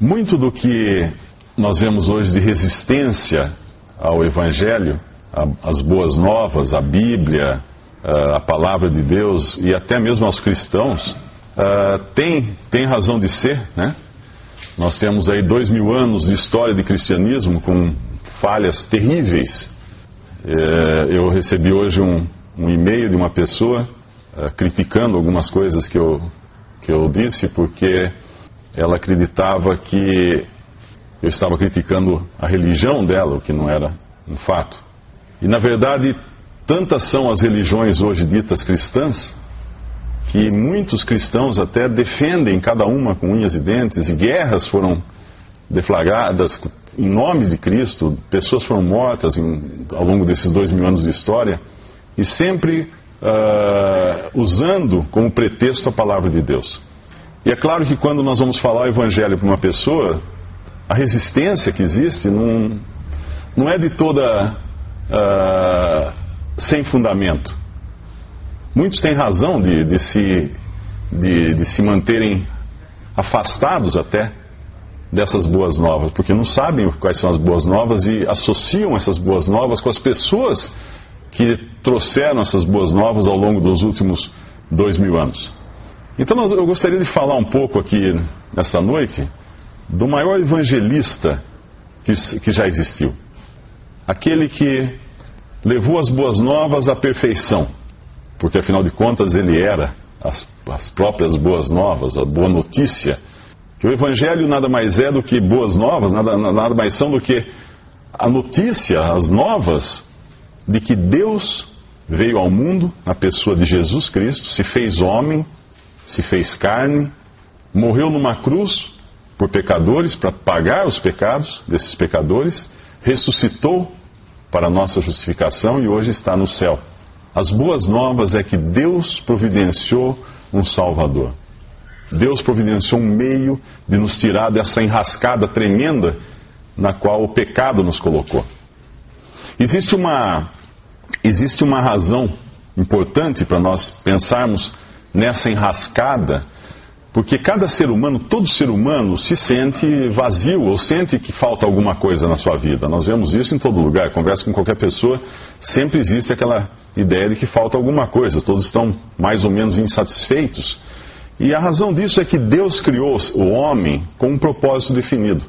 Muito do que nós vemos hoje de resistência ao Evangelho, às boas novas, à Bíblia, à palavra de Deus e até mesmo aos cristãos, tem, tem razão de ser, né? Nós temos aí dois mil anos de história de cristianismo com falhas terríveis. É, eu recebi hoje um, um e-mail de uma pessoa uh, criticando algumas coisas que eu, que eu disse, porque ela acreditava que eu estava criticando a religião dela, o que não era um fato. E na verdade, tantas são as religiões hoje ditas cristãs, que muitos cristãos até defendem cada uma com unhas e dentes, e guerras foram deflagradas em nome de Cristo, pessoas foram mortas em, ao longo desses dois mil anos de história, e sempre uh, usando como pretexto a palavra de Deus. E é claro que quando nós vamos falar o Evangelho para uma pessoa, a resistência que existe não, não é de toda uh, sem fundamento. Muitos têm razão de, de, se, de, de se manterem afastados até dessas boas novas, porque não sabem quais são as boas novas e associam essas boas novas com as pessoas que trouxeram essas boas novas ao longo dos últimos dois mil anos. Então eu gostaria de falar um pouco aqui nessa noite do maior evangelista que, que já existiu. Aquele que levou as boas novas à perfeição, porque afinal de contas ele era as, as próprias boas novas, a boa notícia que o Evangelho nada mais é do que boas novas, nada, nada mais são do que a notícia, as novas, de que Deus veio ao mundo na pessoa de Jesus Cristo, se fez homem, se fez carne, morreu numa cruz por pecadores, para pagar os pecados desses pecadores, ressuscitou para nossa justificação e hoje está no céu. As boas novas é que Deus providenciou um Salvador. Deus providenciou um meio de nos tirar dessa enrascada tremenda na qual o pecado nos colocou. Existe uma, existe uma razão importante para nós pensarmos nessa enrascada, porque cada ser humano, todo ser humano, se sente vazio ou sente que falta alguma coisa na sua vida. Nós vemos isso em todo lugar. Conversa com qualquer pessoa, sempre existe aquela ideia de que falta alguma coisa. Todos estão mais ou menos insatisfeitos e a razão disso é que Deus criou o homem com um propósito definido.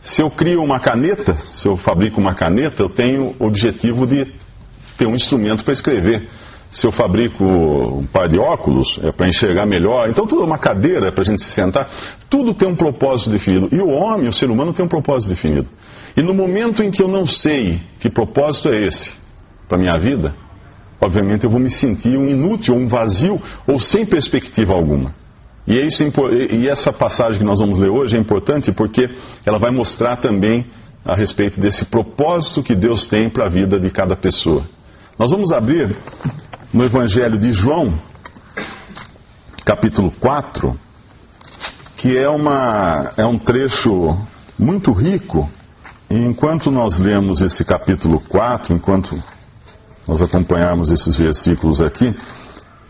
Se eu crio uma caneta, se eu fabrico uma caneta, eu tenho o objetivo de ter um instrumento para escrever. Se eu fabrico um par de óculos, é para enxergar melhor. Então, tudo uma cadeira é para a gente se sentar. Tudo tem um propósito definido. E o homem, o ser humano, tem um propósito definido. E no momento em que eu não sei que propósito é esse para minha vida, obviamente eu vou me sentir um inútil, um vazio ou sem perspectiva alguma. E, é isso, e essa passagem que nós vamos ler hoje é importante porque ela vai mostrar também a respeito desse propósito que Deus tem para a vida de cada pessoa. Nós vamos abrir no Evangelho de João, capítulo 4, que é, uma, é um trecho muito rico. E enquanto nós lemos esse capítulo 4, enquanto nós acompanharmos esses versículos aqui,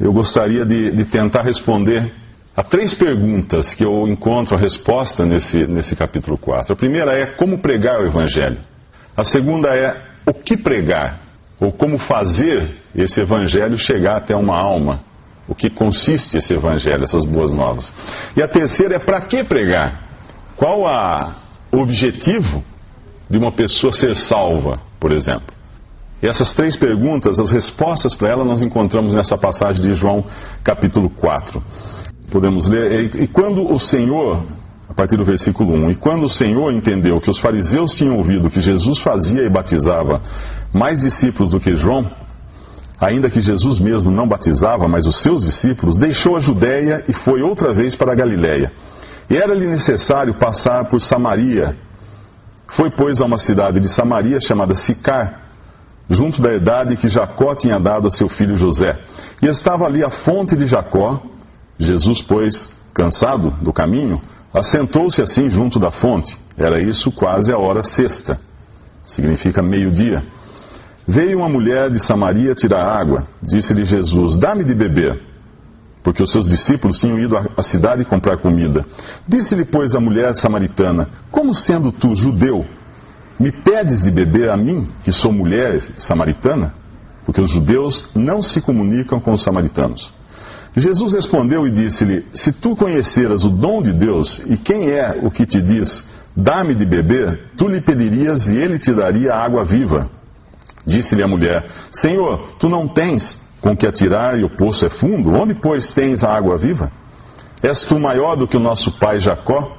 eu gostaria de, de tentar responder Há três perguntas que eu encontro a resposta nesse, nesse capítulo 4. A primeira é como pregar o Evangelho. A segunda é o que pregar, ou como fazer esse Evangelho chegar até uma alma. O que consiste esse Evangelho, essas boas novas. E a terceira é para que pregar? Qual o objetivo de uma pessoa ser salva, por exemplo? E essas três perguntas, as respostas para elas nós encontramos nessa passagem de João capítulo 4 podemos ler. E, quando o Senhor, a partir do versículo 1, e quando o Senhor entendeu que os fariseus tinham ouvido que Jesus fazia e batizava mais discípulos do que João, ainda que Jesus mesmo não batizava, mas os seus discípulos, deixou a Judéia e foi outra vez para a Galiléia. Era-lhe necessário passar por Samaria. Foi, pois, a uma cidade de Samaria chamada Sicar, junto da idade que Jacó tinha dado a seu filho José. E estava ali a fonte de Jacó, Jesus, pois, cansado do caminho, assentou-se assim junto da fonte. Era isso quase a hora sexta, significa meio-dia. Veio uma mulher de Samaria tirar água. Disse-lhe Jesus: Dá-me de beber. porque os seus discípulos tinham ido à cidade comprar comida. Disse-lhe, pois, a mulher samaritana: Como sendo tu judeu, me pedes de beber a mim, que sou mulher samaritana? Porque os judeus não se comunicam com os samaritanos. Jesus respondeu e disse-lhe: Se tu conheceras o dom de Deus e quem é o que te diz, dá-me de beber, tu lhe pedirias e ele te daria água viva. Disse-lhe a mulher: Senhor, tu não tens com que atirar e o poço é fundo? Onde, pois, tens a água viva? És tu maior do que o nosso pai Jacó,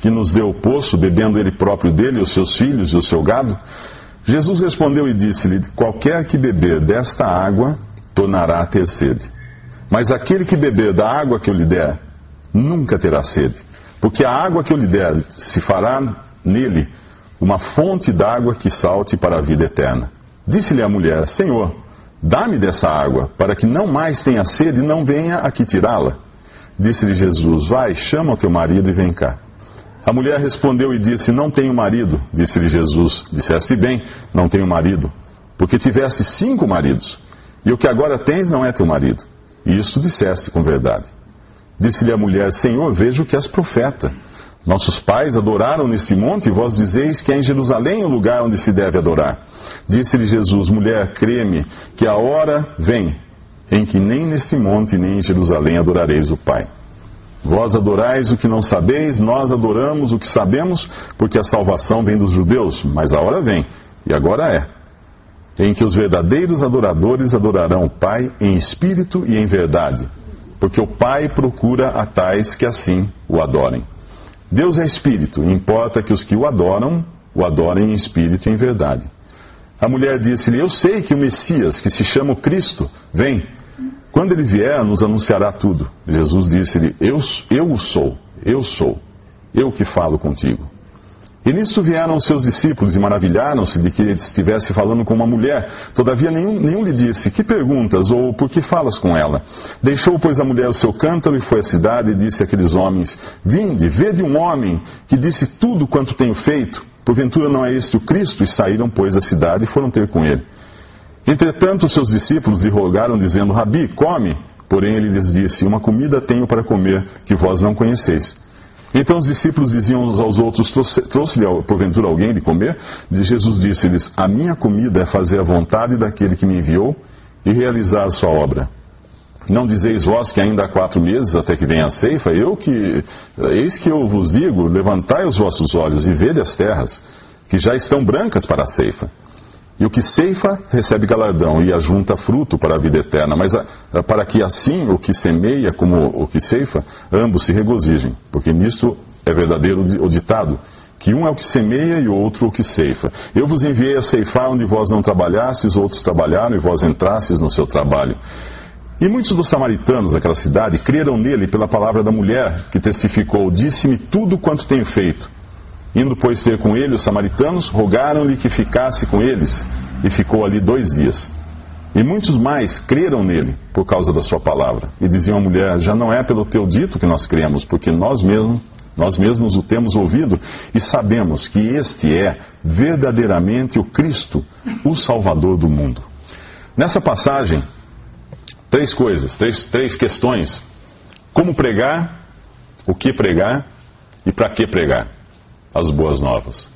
que nos deu o poço, bebendo ele próprio dele, os seus filhos e o seu gado? Jesus respondeu e disse-lhe: Qualquer que beber desta água tornará a ter sede. Mas aquele que beber da água que eu lhe der, nunca terá sede. Porque a água que eu lhe der se fará nele uma fonte d'água que salte para a vida eterna. Disse-lhe a mulher: Senhor, dá-me dessa água, para que não mais tenha sede e não venha aqui tirá-la. Disse-lhe Jesus: Vai, chama o teu marido e vem cá. A mulher respondeu e disse: Não tenho marido. Disse-lhe Jesus: Disseste bem, não tenho marido, porque tiveste cinco maridos, e o que agora tens não é teu marido. E isto disseste com verdade. Disse-lhe a mulher: Senhor, vejo que és profeta. Nossos pais adoraram nesse monte, e vós dizeis que é em Jerusalém o lugar onde se deve adorar. Disse-lhe Jesus: Mulher, creme, que a hora vem em que nem nesse monte nem em Jerusalém adorareis o Pai. Vós adorais o que não sabeis, nós adoramos o que sabemos, porque a salvação vem dos judeus, mas a hora vem, e agora é, em que os verdadeiros adoradores adorarão o Pai em espírito e em verdade, porque o Pai procura a tais que assim o adorem. Deus é espírito, importa que os que o adoram, o adorem em espírito e em verdade. A mulher disse-lhe: Eu sei que o Messias, que se chama Cristo, vem. Quando ele vier, nos anunciará tudo. Jesus disse-lhe: eu, eu o sou, eu sou, eu que falo contigo. E nisto vieram seus discípulos e maravilharam-se de que ele estivesse falando com uma mulher. Todavia nenhum, nenhum lhe disse, que perguntas ou por que falas com ela? Deixou, pois, a mulher o seu cântaro e foi à cidade e disse àqueles homens, Vinde, vede um homem que disse tudo quanto tenho feito. Porventura não é este o Cristo? E saíram, pois, da cidade e foram ter com ele. Entretanto, seus discípulos lhe rogaram, dizendo, Rabi, come. Porém ele lhes disse, uma comida tenho para comer que vós não conheceis. Então os discípulos diziam uns aos outros: Trouxe-lhe porventura alguém de comer? E Jesus disse-lhes: A minha comida é fazer a vontade daquele que me enviou e realizar a sua obra. Não dizeis vós que ainda há quatro meses até que venha a ceifa? Eu que. Eis que eu vos digo: levantai os vossos olhos e vede as terras, que já estão brancas para a ceifa. E o que ceifa recebe galardão e ajunta fruto para a vida eterna. Mas a, para que assim o que semeia como o que ceifa, ambos se regozijem. Porque nisto é verdadeiro o ditado, que um é o que semeia e o outro o que ceifa. Eu vos enviei a ceifar onde vós não trabalhasses, outros trabalharam e vós entrastes no seu trabalho. E muitos dos samaritanos daquela cidade creram nele pela palavra da mulher que testificou: Disse-me tudo quanto tenho feito. Indo, pois, ter com ele os samaritanos, rogaram-lhe que ficasse com eles, e ficou ali dois dias. E muitos mais creram nele por causa da sua palavra. E diziam à mulher: Já não é pelo teu dito que nós cremos, porque nós mesmos, nós mesmos o temos ouvido e sabemos que este é verdadeiramente o Cristo, o Salvador do mundo. Nessa passagem, três coisas, três, três questões: como pregar, o que pregar e para que pregar as boas novas.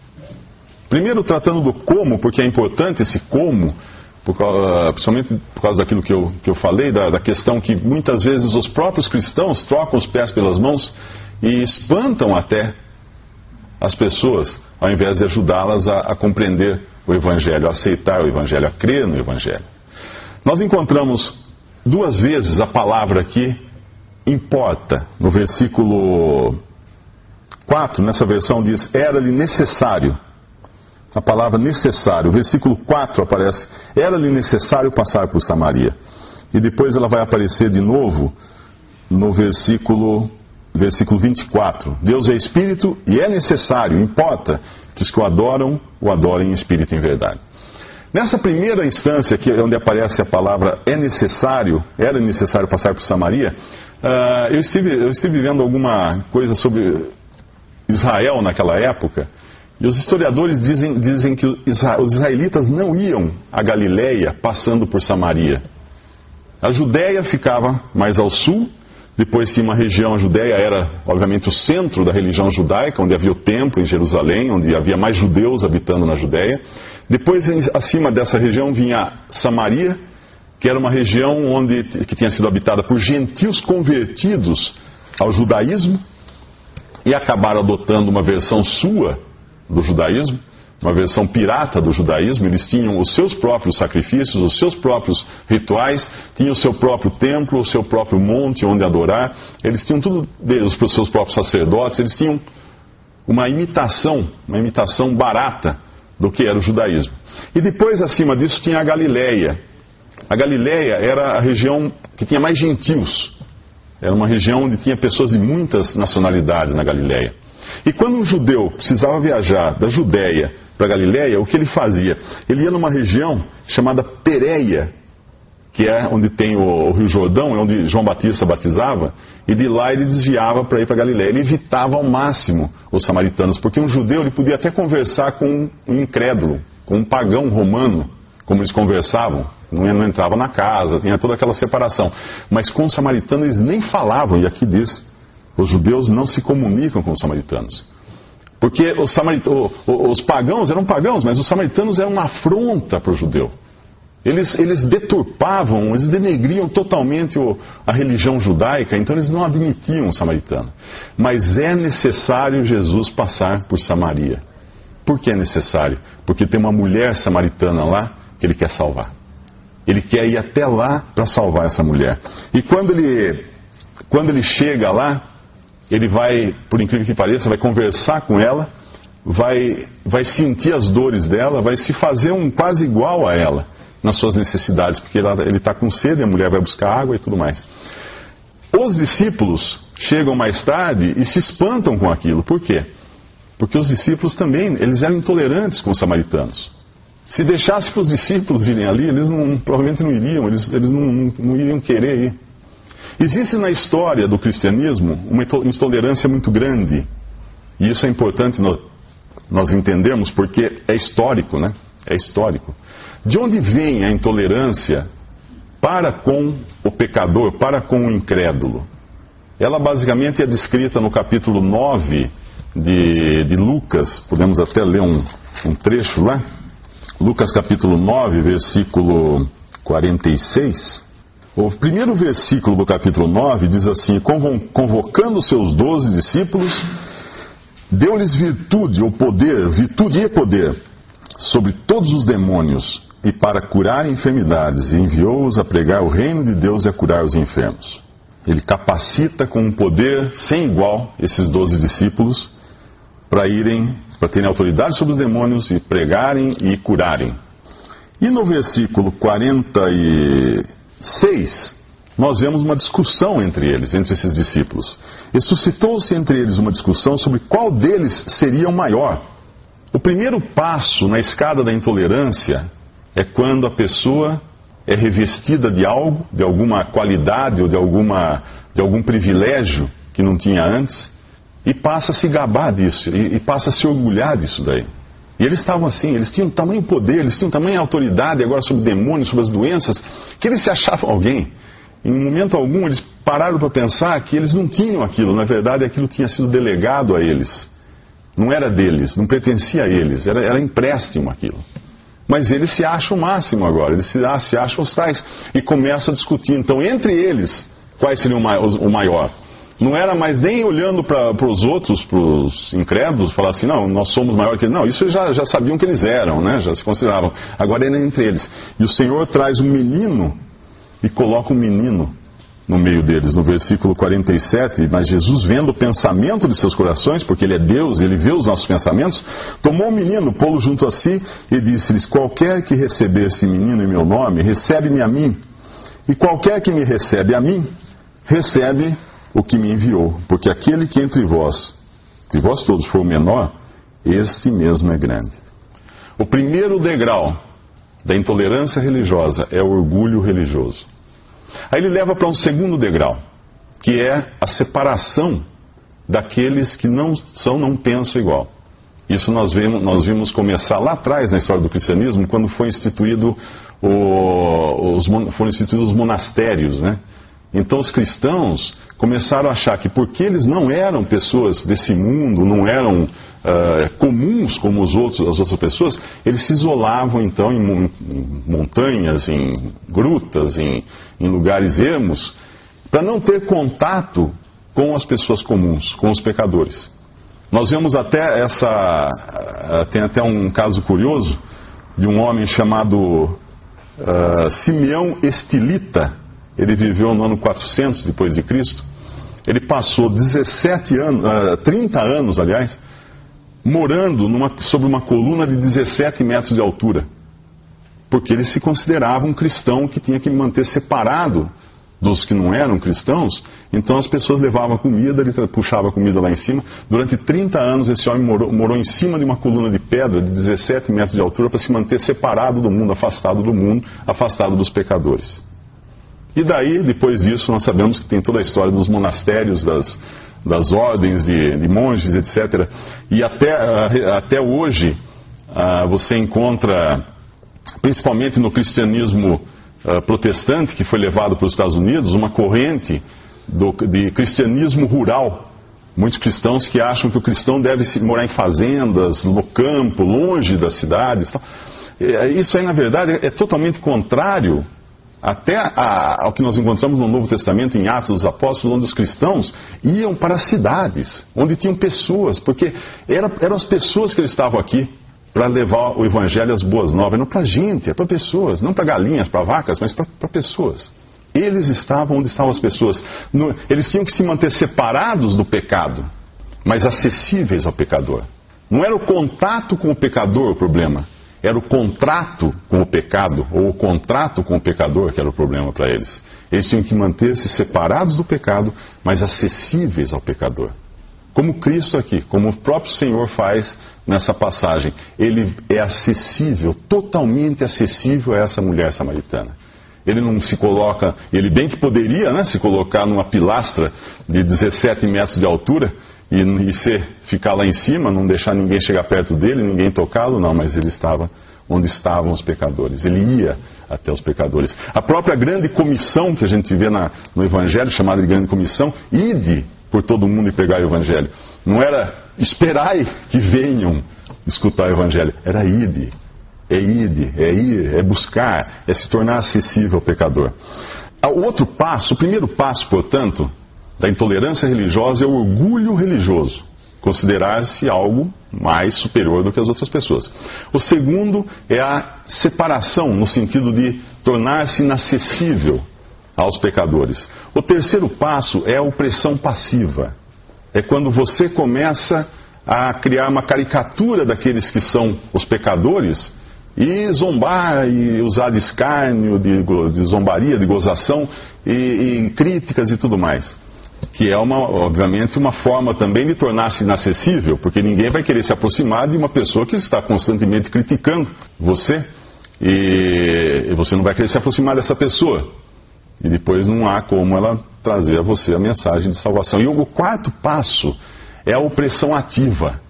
Primeiro, tratando do como, porque é importante esse como, por, principalmente por causa daquilo que eu, que eu falei, da, da questão que muitas vezes os próprios cristãos trocam os pés pelas mãos e espantam até as pessoas, ao invés de ajudá-las a, a, compreender o Evangelho, a aceitar o Evangelho, a crer no Evangelho. Nós encontramos duas vezes a palavra aqui, importa, no versículo 4, nessa versão, diz: Era-lhe necessário. A palavra necessário. O versículo 4 aparece: Era-lhe necessário passar por Samaria. E depois ela vai aparecer de novo no versículo, versículo 24. Deus é espírito e é necessário, importa que os que o adoram, o adorem em espírito e em verdade. Nessa primeira instância, que é onde aparece a palavra é necessário, era necessário passar por Samaria, uh, eu, estive, eu estive vendo alguma coisa sobre Israel naquela época, e os historiadores dizem, dizem que os israelitas não iam a Galiléia passando por Samaria. A Judéia ficava mais ao sul Depois tinha uma região, a Judéia era, obviamente, o centro da religião judaica, onde havia o templo em Jerusalém, onde havia mais judeus habitando na Judéia. Depois, acima dessa região, vinha Samaria, que era uma região onde, que tinha sido habitada por gentios convertidos ao judaísmo e acabaram adotando uma versão sua do judaísmo uma versão pirata do judaísmo, eles tinham os seus próprios sacrifícios, os seus próprios rituais, tinham o seu próprio templo, o seu próprio monte onde adorar, eles tinham tudo deles, os seus próprios sacerdotes, eles tinham uma imitação, uma imitação barata do que era o judaísmo. E depois, acima disso, tinha a Galileia. A Galileia era a região que tinha mais gentios. Era uma região onde tinha pessoas de muitas nacionalidades na Galileia. E quando um judeu precisava viajar da Judéia para Galiléia, o que ele fazia? Ele ia numa região chamada Pereia, que é onde tem o, Rio Jordão, é onde João Batista batizava, e de lá ele desviava para ir para Galiléia. Ele evitava ao máximo os samaritanos, porque um judeu ele podia até conversar com um incrédulo, com um pagão romano, como eles conversavam. Não, não entrava na casa, tinha toda aquela separação. Mas com os samaritanos eles nem falavam, e aqui diz: os judeus não se comunicam com os samaritanos. Porque os, os pagãos eram pagãos, mas os samaritanos eram uma afronta para o judeu. Eles, eles deturpavam, eles denegriam totalmente o, a religião judaica, então eles não admitiam o samaritano. Mas é necessário Jesus passar por Samaria. Por que é necessário? Porque tem uma mulher samaritana lá que ele quer salvar. Ele quer ir até lá para salvar essa mulher. E quando ele, quando ele chega lá, ele vai, por incrível que pareça, vai conversar com ela, vai, vai sentir as dores dela, vai se fazer um quase igual a ela nas suas necessidades, porque ela, ele está com sede, a mulher vai buscar água e tudo mais. Os discípulos chegam mais tarde e se espantam com aquilo. Por quê? Porque os discípulos também, eles eram intolerantes com os samaritanos. Se deixasse para os discípulos irem ali, eles não, provavelmente não iriam, eles, eles não, não, não iriam querer ir. Existe na história do cristianismo uma intolerância muito grande. E isso é importante nós entendermos porque é histórico, né? É histórico. De onde vem a intolerância para com o pecador, para com o incrédulo? Ela basicamente é descrita no capítulo 9 de, de Lucas, podemos até ler um, um trecho lá. Lucas capítulo 9, versículo 46. O primeiro versículo do capítulo 9 diz assim: Convocando seus doze discípulos, deu-lhes virtude ou poder, virtude e poder, sobre todos os demônios, e para curar enfermidades, e enviou-os a pregar o reino de Deus e a curar os enfermos. Ele capacita com um poder sem igual esses doze discípulos para irem, para terem autoridade sobre os demônios e pregarem e curarem. E no versículo 40 e 6, nós vemos uma discussão entre eles, entre esses discípulos. E suscitou-se entre eles uma discussão sobre qual deles seria o maior. O primeiro passo na escada da intolerância é quando a pessoa é revestida de algo, de alguma qualidade ou de, alguma, de algum privilégio que não tinha antes, e passa a se gabar disso, e, e passa a se orgulhar disso daí. E eles estavam assim, eles tinham tamanho poder, eles tinham tamanha autoridade agora sobre demônios, sobre as doenças, que eles se achavam alguém. Em momento algum eles pararam para pensar que eles não tinham aquilo, na verdade aquilo tinha sido delegado a eles. Não era deles, não pertencia a eles, era, era empréstimo aquilo. Mas eles se acham o máximo agora, eles se, ah, se acham os tais e começam a discutir. Então, entre eles, quais seriam o maior? Não era mais nem olhando para os outros, para os incrédulos, falar assim, não, nós somos maior que eles. Não, isso já, já sabiam que eles eram, né? já se consideravam. Agora era entre eles. E o Senhor traz um menino e coloca um menino no meio deles, no versículo 47. Mas Jesus, vendo o pensamento de seus corações, porque Ele é Deus, Ele vê os nossos pensamentos, tomou o menino, pô-lo junto a si e disse-lhes: Qualquer que receber esse menino em meu nome, recebe-me a mim. E qualquer que me recebe a mim, recebe o que me enviou, porque aquele que entre vós, de vós todos for o menor, este mesmo é grande. O primeiro degrau da intolerância religiosa é o orgulho religioso. Aí ele leva para um segundo degrau, que é a separação daqueles que não são, não pensam igual. Isso nós vimos, nós vimos começar lá atrás na história do cristianismo, quando foi instituído o, os, foram instituídos os monastérios, né? Então os cristãos começaram a achar que porque eles não eram pessoas desse mundo, não eram uh, comuns como os outros, as outras pessoas, eles se isolavam então em, montanhas, em grutas, em, em lugares ermos, para não ter contato com as pessoas comuns, com os pecadores. Nós vemos até essa. Uh, tem até um caso curioso de um homem chamado uh, Simeão Estilita. Ele viveu no ano 400 depois de Cristo. Ele passou 17 anos, uh, 30 anos, aliás, morando numa, sobre uma coluna de 17 metros de altura. Porque ele se considerava um cristão que tinha que manter separado dos que não eram cristãos, então as pessoas levavam comida, ele puxava comida lá em cima. Durante 30 anos esse homem morou, morou em cima de uma coluna de pedra de 17 metros de altura para se manter separado do mundo, afastado do mundo, afastado dos pecadores. E daí, depois disso, nós sabemos que tem toda a história dos monastérios, das, das ordens de, de monges, etc. E até, ah, até hoje ah, você encontra, principalmente no cristianismo uh, protestante que foi levado para os Estados Unidos, uma corrente do, de cristianismo rural. Muitos cristãos que acham que o cristão deve morar em fazendas, no campo, longe das cidades. Isso aí, na verdade, é totalmente contrário até a, ao que nós encontramos no Novo Testamento, em Atos dos Apóstolos, onde os cristãos iam para as cidades, onde tinham pessoas, porque era, eram as pessoas que eles estavam aqui para levar o evangelho às boas novas. Não para gente, é para pessoas. Não para galinhas, para vacas, mas para pessoas. Eles estavam onde estavam as pessoas. No, eles tinham que se manter separados do pecado, mas acessíveis ao pecador. Não era o contato com o pecador o problema. Era o contrato com o pecado, ou o contrato com o pecador que era o problema para eles. Eles tinham que manter-se separados do pecado, mas acessíveis ao pecador. Como Cristo aqui, como o próprio Senhor faz nessa passagem. Ele é acessível, totalmente acessível a essa mulher samaritana. Ele não se coloca, ele bem que poderia né, se colocar numa pilastra de 17 metros de altura e, e ser, ficar lá em cima, não deixar ninguém chegar perto dele, ninguém tocá-lo, não, mas ele estava onde estavam os pecadores. Ele ia até os pecadores. A própria grande comissão que a gente vê na, no Evangelho, chamada de grande comissão, ide por todo mundo e pregar o Evangelho. Não era esperai que venham escutar o Evangelho, era ide. É ide, é ir, é buscar, é se tornar acessível ao pecador. Ah, o outro passo, o primeiro passo, portanto, da intolerância religiosa é o orgulho religioso. Considerar-se algo mais superior do que as outras pessoas. O segundo é a separação, no sentido de tornar-se inacessível aos pecadores. O terceiro passo é a opressão passiva. É quando você começa a criar uma caricatura daqueles que são os pecadores e zombar e usar de escárnio, de, de zombaria, de gozação e, e, críticas e tudo mais. Que é, uma, obviamente, uma forma também de tornar-se inacessível, porque ninguém vai querer se aproximar de uma pessoa que está constantemente criticando você e você não vai querer se aproximar dessa pessoa. E depois não há como ela trazer a você a mensagem de salvação. E o quarto passo é a opressão ativa.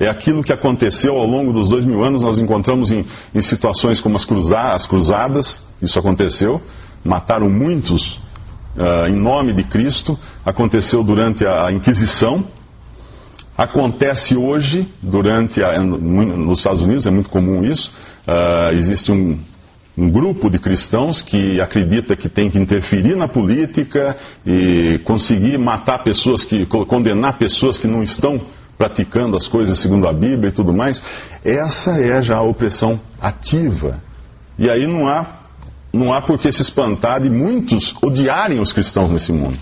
É aquilo que aconteceu ao longo dos dois mil anos. Nós encontramos em, em situações como as, as, cruzadas, isso aconteceu. Mataram muitos uh, em nome de Cristo. Aconteceu durante a Inquisição. Acontece hoje, durante a, nos Estados Unidos, é muito comum isso. Uh, existe um, um grupo de cristãos que acredita que tem que interferir na política e conseguir matar pessoas que condenar pessoas que não estão praticando as coisas segundo a Bíblia e tudo mais. Essa é já a opressão ativa. E aí não há não há por que se espantar de muitos odiarem os cristãos nesse mundo.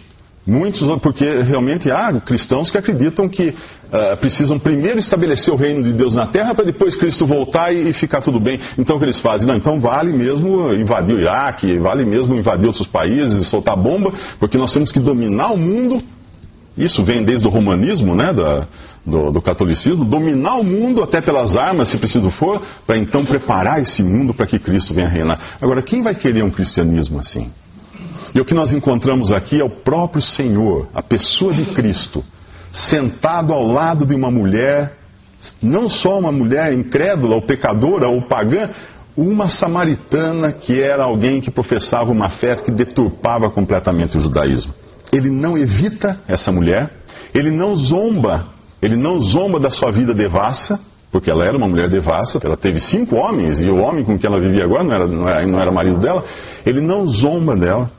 Muitos, porque realmente há cristãos que acreditam que uh, precisam primeiro estabelecer o reino de Deus na terra para depois Cristo voltar e, e, ficar tudo bem. Então o que eles fazem? Não, então vale mesmo invadir o Iraque, vale mesmo invadir outros países, soltar bomba, porque nós temos que dominar o mundo. Isso vem desde o romanismo, né, da, do, do catolicismo, dominar o mundo até pelas armas, se preciso for, para então preparar esse mundo para que Cristo venha reinar. Agora, quem vai querer um cristianismo assim? E o que nós encontramos aqui é o próprio Senhor, a pessoa de Cristo, sentado ao lado de uma mulher, não só uma mulher incrédula ou pecadora ou pagã, uma samaritana que era alguém que professava uma fé que deturpava completamente o judaísmo. Ele não evita essa mulher, ele não zomba, ele não zomba da sua vida devassa, porque ela era uma mulher devassa, ela teve cinco homens, e o homem com quem ela vivia agora não era, não era, não era marido dela, ele não zomba dela.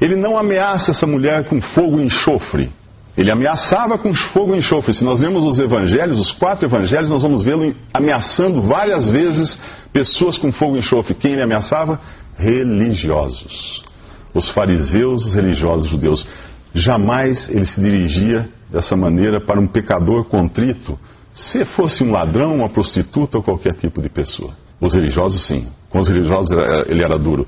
Ele não ameaça essa mulher com fogo e enxofre. Ele ameaçava com fogo e enxofre. Se nós lemos os evangelhos, os quatro evangelhos, nós vamos vê-lo ameaçando várias vezes pessoas com fogo e enxofre. Quem ele ameaçava? Religiosos. Os fariseus, os religiosos judeus. Jamais ele se dirigia dessa maneira para um pecador contrito, se fosse um ladrão, uma prostituta ou qualquer tipo de pessoa. Os religiosos, sim. Com os religiosos ele era duro.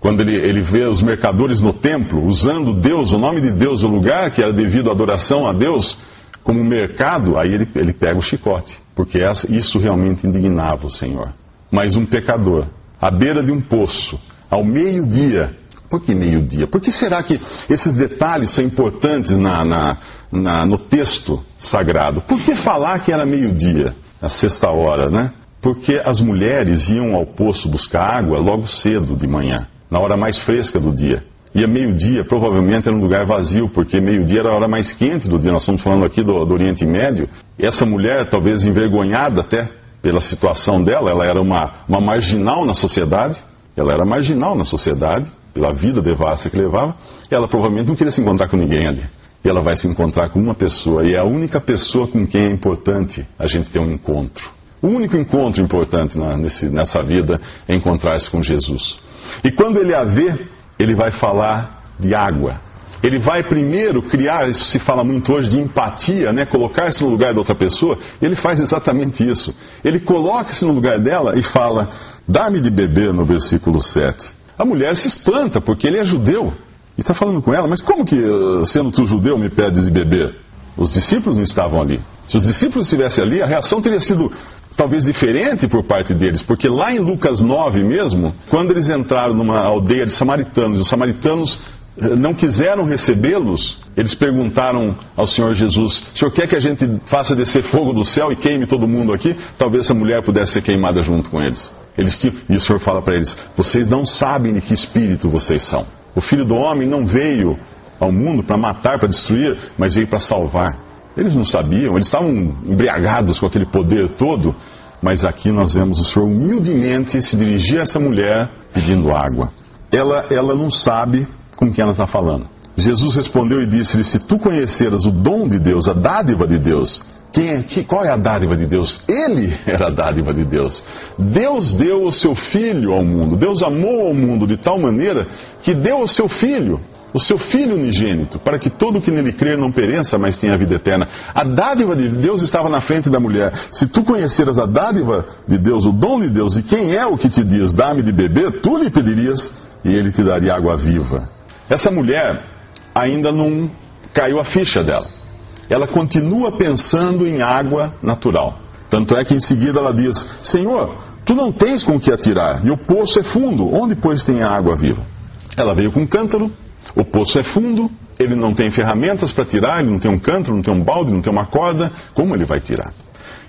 Quando ele, ele vê os mercadores no templo usando Deus, o nome de Deus, o lugar que era devido à adoração a Deus, como mercado, aí ele, ele pega o chicote, porque isso realmente indignava o Senhor. Mas um pecador, à beira de um poço, ao meio-dia, por que meio-dia? Por que será que esses detalhes são importantes na, na, na, no texto sagrado? Por que falar que era meio-dia, a sexta hora, né? Porque as mulheres iam ao poço buscar água logo cedo de manhã na hora mais fresca do dia. E a meio-dia, provavelmente era um lugar vazio, porque meio-dia era a hora mais quente do dia. Nós estamos falando aqui do, do Oriente Médio. Essa mulher, talvez envergonhada até pela situação dela, ela era uma, uma marginal na sociedade. Ela era marginal na sociedade, pela vida devassa que levava. Ela provavelmente não queria se encontrar com ninguém ali. E ela vai se encontrar com uma pessoa. E é a única pessoa com quem é importante a gente ter um encontro. O único encontro importante na, nesse, nessa vida é encontrar-se com Jesus. E quando ele a vê, ele vai falar de água. Ele vai primeiro criar, isso se fala muito hoje de empatia, né? colocar-se no lugar da outra pessoa. Ele faz exatamente isso. Ele coloca-se no lugar dela e fala: Dá-me de beber, no versículo 7. A mulher se espanta, porque ele é judeu. E está falando com ela: Mas como que, sendo tu judeu, me pedes de beber? Os discípulos não estavam ali. Se os discípulos estivessem ali, a reação teria sido talvez diferente por parte deles, porque lá em Lucas 9 mesmo, quando eles entraram numa aldeia de samaritanos, e os samaritanos eh, não quiseram recebê-los, eles perguntaram ao Senhor Jesus: O Senhor quer que a gente faça descer fogo do céu e queime todo mundo aqui? Talvez essa mulher pudesse ser queimada junto com eles. Eles e o Senhor fala para eles: Vocês não sabem de que espírito vocês são. O filho do homem não veio ao mundo para matar, para destruir, mas veio para salvar. Eles não sabiam, eles estavam embriagados com aquele poder todo, mas aqui nós vemos o Senhor humildemente se dirigir a essa mulher pedindo água. Ela, ela não sabe com quem ela está falando. Jesus respondeu e disse-lhe: Se tu conheceras o dom de Deus, a dádiva de Deus, quem é, que, qual é a dádiva de Deus? Ele era a dádiva de Deus. Deus deu o seu filho ao mundo. Deus amou ao mundo de tal maneira que deu o seu filho o seu Filho unigênito, para que todo que nele crer não pereça, mas tenha vida eterna. A dádiva de Deus estava na frente da mulher. Se tu conheceras a dádiva de Deus, o dom de Deus, e quem é o que te diz, dá-me de beber, tu lhe pedirias, e ele te daria água viva. Essa mulher ainda não caiu a ficha dela. Ela continua pensando em água natural. Tanto é que em seguida ela diz: Senhor, tu não tens com que atirar, e o poço é fundo, onde pois tem água viva? Ela veio com um cântaro, o poço é fundo, ele não tem ferramentas para tirar, ele não tem um cântaro, não tem um balde, não tem uma corda. Como ele vai tirar?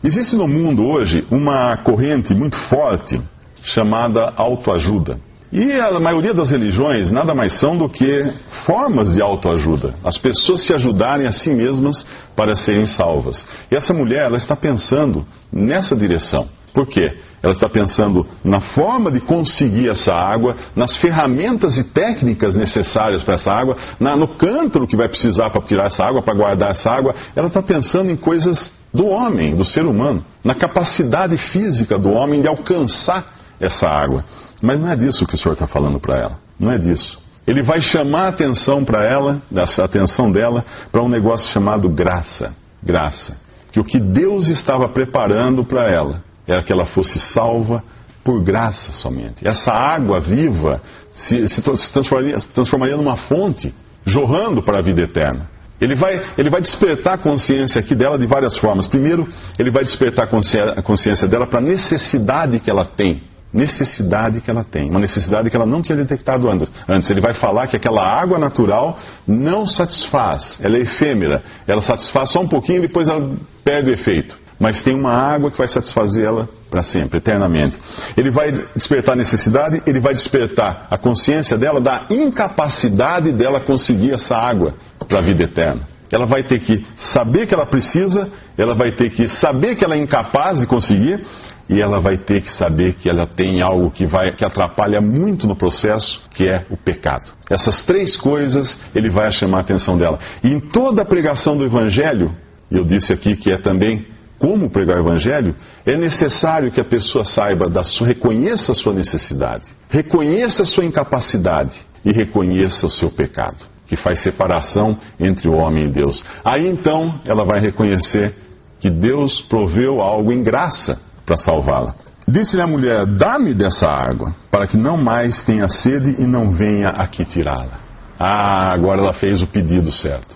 Existe no mundo hoje uma corrente muito forte chamada autoajuda. E a maioria das religiões nada mais são do que formas de autoajuda. As pessoas se ajudarem a si mesmas para serem salvas. E essa mulher, ela está pensando nessa direção. Por quê? Ela está pensando na forma de conseguir essa água, nas ferramentas e técnicas necessárias para essa água, na, no cântaro que vai precisar para tirar essa água, para guardar essa água. Ela está pensando em coisas do homem, do ser humano, na capacidade física do homem de alcançar essa água. Mas não é disso que o Senhor está falando para ela. Não é disso. Ele vai chamar a atenção para ela, a atenção dela, para um negócio chamado graça. Graça. Que o que Deus estava preparando para ela era que ela fosse salva por graça somente. Essa água viva se, se, transformaria, se transformaria numa fonte, jorrando para a vida eterna. Ele vai, ele vai despertar a consciência aqui dela de várias formas. Primeiro, ele vai despertar a consciência dela para a necessidade que ela tem. Necessidade que ela tem. Uma necessidade que ela não tinha detectado antes. Ele vai falar que aquela água natural não satisfaz. Ela é efêmera. Ela satisfaz só um pouquinho e depois ela perde o efeito. mas tem uma água que vai satisfazê-la para sempre, eternamente. Ele vai despertar a necessidade, ele vai despertar a consciência dela da incapacidade dela conseguir essa água para a vida eterna. Ela vai ter que saber que ela precisa, ela vai ter que saber que ela é incapaz de conseguir, e ela vai ter que saber que ela tem algo que, vai, que atrapalha muito no processo, que é o pecado. Essas três coisas ele vai chamar a atenção dela. E em toda a pregação do Evangelho, eu disse aqui que é também como pregar o Evangelho, é necessário que a pessoa saiba, da sua, reconheça a sua necessidade, reconheça a sua incapacidade e reconheça o seu pecado, que faz separação entre o homem e Deus. Aí então ela vai reconhecer que Deus proveu algo em graça para salvá-la. Disse-lhe a mulher: Dá-me dessa água, para que não mais tenha sede e não venha aqui tirá-la. Ah, agora ela fez o pedido certo.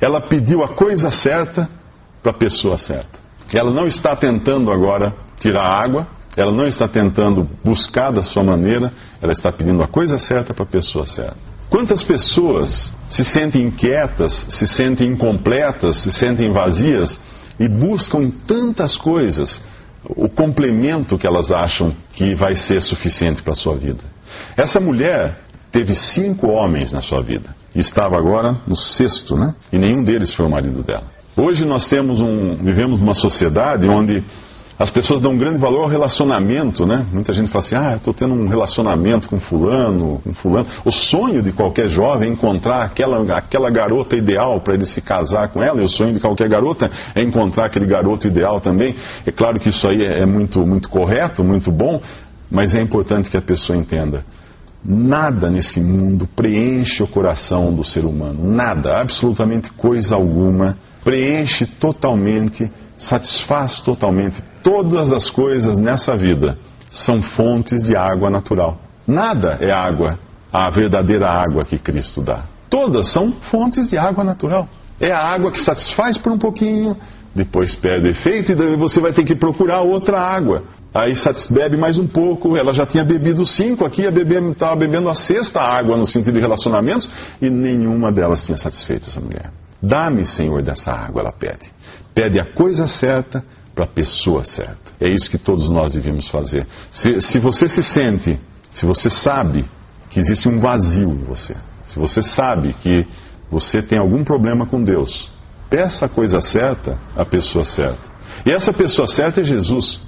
Ela pediu a coisa certa para a pessoa certa. Ela não está tentando agora tirar a água, ela não está tentando buscar da sua maneira, ela está pedindo a coisa certa para a pessoa certa. Quantas pessoas se sentem inquietas, se sentem incompletas, se sentem vazias e buscam tantas coisas o complemento que elas acham que vai ser suficiente para a sua vida. Essa mulher teve cinco homens na sua vida e estava agora no sexto, né? E nenhum deles foi o marido dela. Hoje nós temos um, vivemos numa sociedade onde as pessoas dão um grande valor ao relacionamento, né? Muita gente fala assim, ah, estou tendo um relacionamento com fulano, com fulano. O sonho de qualquer jovem é encontrar aquela, aquela garota ideal para ele se casar com ela, e o sonho de qualquer garota é encontrar aquele garoto ideal também. É claro que isso aí é, é muito, muito correto, muito bom, mas é importante que a pessoa entenda. Nada nesse mundo preenche o coração do ser humano. Nada, absolutamente coisa alguma, preenche totalmente, satisfaz totalmente Todas as coisas nessa vida são fontes de água natural. Nada é água, a verdadeira água que Cristo dá. Todas são fontes de água natural. É a água que satisfaz por um pouquinho, depois perde efeito e você vai ter que procurar outra água. Aí bebe mais um pouco, ela já tinha bebido cinco aqui, estava bebendo a sexta água no sentido de relacionamentos e nenhuma delas tinha satisfeito essa mulher. Dá-me, Senhor, dessa água, ela pede. Pede a coisa certa, para a pessoa certa. É isso que todos nós devemos fazer. Se, se você se sente, se você sabe que existe um vazio em você, se você sabe que você tem algum problema com Deus, peça a coisa certa à pessoa certa. E essa pessoa certa é Jesus,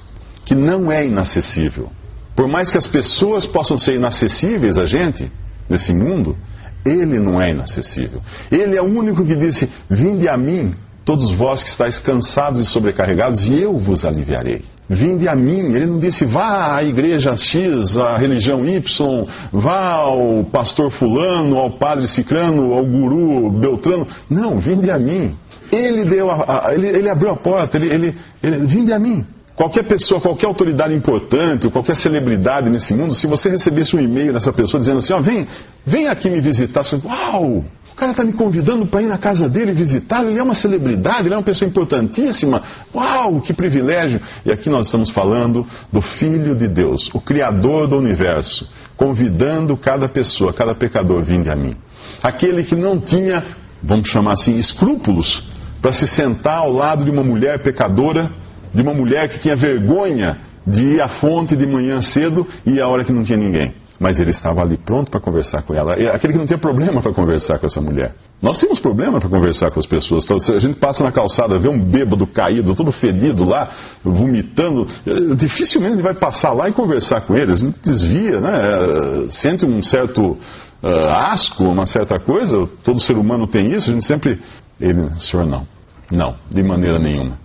que não é inacessível. Por mais que as pessoas possam ser inacessíveis a gente, nesse mundo, ele não é inacessível. Ele é o único que disse: Vinde a mim, todos vós que estáis cansados e sobrecarregados, e eu vos aliviarei. Vinde a mim. Ele não disse, vá à igreja X, à religião Y, vá ao pastor Fulano, ao padre Cicrano, ao guru Beltrano. Não, vinde a mim. Ele, deu a, a, ele, ele abriu a porta, ele, ele, ele, vinde a mim. Qualquer pessoa, qualquer autoridade importante, qualquer celebridade nesse mundo, se você recebesse um e-mail dessa pessoa dizendo assim, ó, vem, vem aqui me visitar, você uau, o cara está me convidando para ir na casa dele visitá-lo. Ele é uma celebridade, ele é uma pessoa importantíssima. Uau, que privilégio! E aqui nós estamos falando do Filho de Deus, o Criador do universo, convidando cada pessoa, cada pecador, vinde a mim. Aquele que não tinha, vamos chamar assim, escrúpulos para se sentar ao lado de uma mulher pecadora, de uma mulher que tinha vergonha de ir à fonte de manhã cedo e a hora que não tinha ninguém mas ele estava ali pronto para conversar com ela. Aquele que não tinha problema para conversar com essa mulher. Nós temos problema para conversar com as pessoas. Então, se a gente passa na calçada, vê um bêbado caído, todo fedido lá, vomitando, eh, dificilmente ele vai passar lá e conversar com ele. A gente desvia, né? Eh, sente um certo uh, asco, uma certa coisa. Todo ser humano tem isso. A gente sempre. Ele, senhor, não. Não, de maneira nenhuma.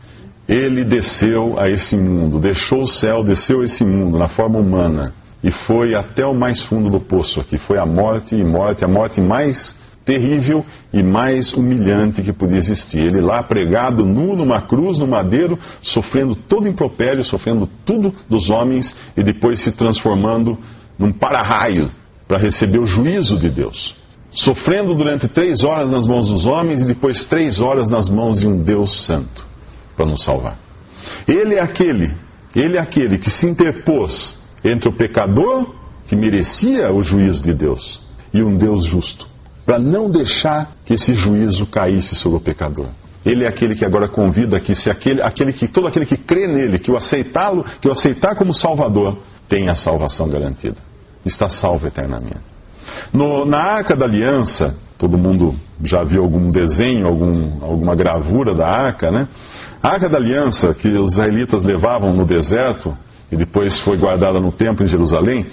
Ele desceu a esse mundo, deixou o céu, desceu a esse mundo na forma humana e foi até o mais fundo do poço aqui. Foi a morte e morte, a morte mais terrível e mais humilhante que podia existir. Ele lá pregado nu numa cruz, no madeiro, sofrendo todo impropério, sofrendo tudo dos homens e depois se transformando num para-raio para receber o juízo de Deus. Sofrendo durante três horas nas mãos dos homens e depois três horas nas mãos de um Deus santo para nos salvar. Ele é aquele, ele é aquele que se interpôs entre o pecador, que merecia o juízo de Deus, e um Deus justo, para não deixar que esse juízo caísse sobre o pecador. Ele é aquele que agora convida que se aquele, aquele que todo aquele que crê nele, que o aceitá-lo, que o aceitar como Salvador, tem a salvação garantida. Está salvo eternamente. No, na Arca da Aliança, todo mundo já viu algum desenho, algum, alguma gravura da Arca, né? A Arca da Aliança que os israelitas levavam no deserto e depois foi guardada no templo em Jerusalém,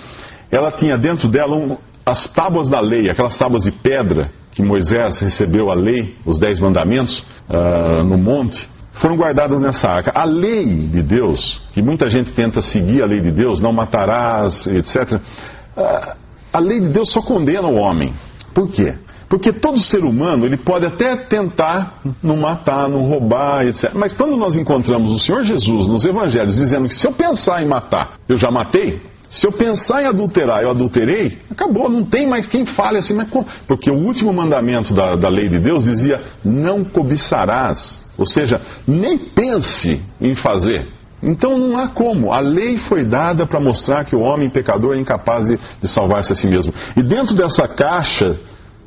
ela tinha dentro dela um, as tábuas da lei, aquelas tábuas de pedra que Moisés recebeu a lei, os dez mandamentos, uh, no monte, foram guardadas nessa arca. A lei de Deus, que muita gente tenta seguir a lei de Deus, não matarás, etc. Uh, ah, a lei de Deus só condena o homem. Por quê? Porque todo ser humano, ele pode até tentar não matar, não roubar, etc. Mas quando nós encontramos o Senhor Jesus nos evangelhos dizendo que se eu pensar em matar, eu já matei, se eu pensar em adulterar, eu adulterei, acabou, não tem mais quem fale assim, mas como? Porque o último mandamento da, da lei de Deus dizia: não cobiçarás. Ou seja, nem pense em fazer. Então não há como. A lei foi dada para mostrar que o homem pecador é incapaz de, de salvar-se a si mesmo. E dentro dessa caixa